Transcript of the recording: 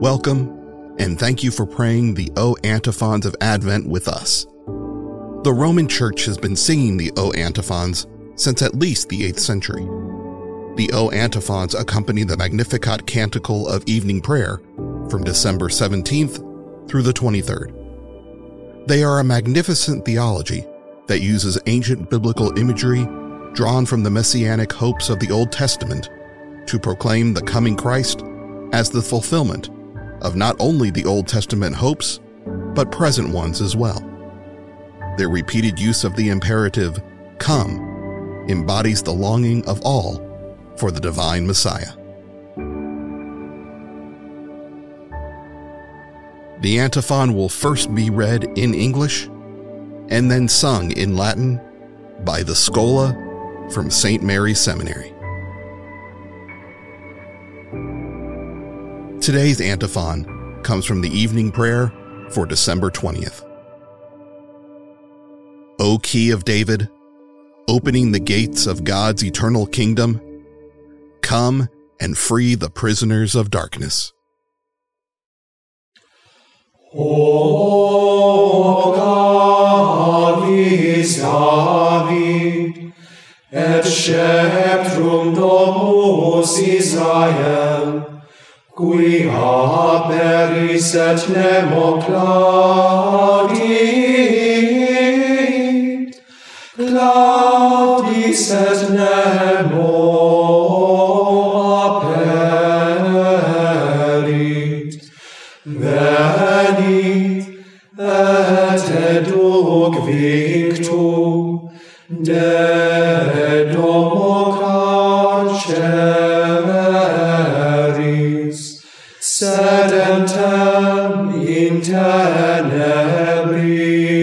welcome and thank you for praying the O antiphons of Advent with us. The Roman Church has been singing the O antiphons since at least the 8th century. The O antiphons accompany the Magnificat canticle of evening prayer from December 17th through the 23rd. They are a magnificent theology that uses ancient biblical imagery drawn from the messianic hopes of the Old Testament to proclaim the coming Christ as the fulfillment of not only the Old Testament hopes, but present ones as well. Their repeated use of the imperative, come, embodies the longing of all for the divine Messiah. The antiphon will first be read in English and then sung in Latin by the Schola from St. Mary's Seminary. Today's antiphon comes from the evening prayer for December 20th. O Key of David, opening the gates of God's eternal kingdom, come and free the prisoners of darkness. O Clavis David, et Israel, qui aperis et nemo claudit, claudis et nemo aperit, venit et educ victum de منابري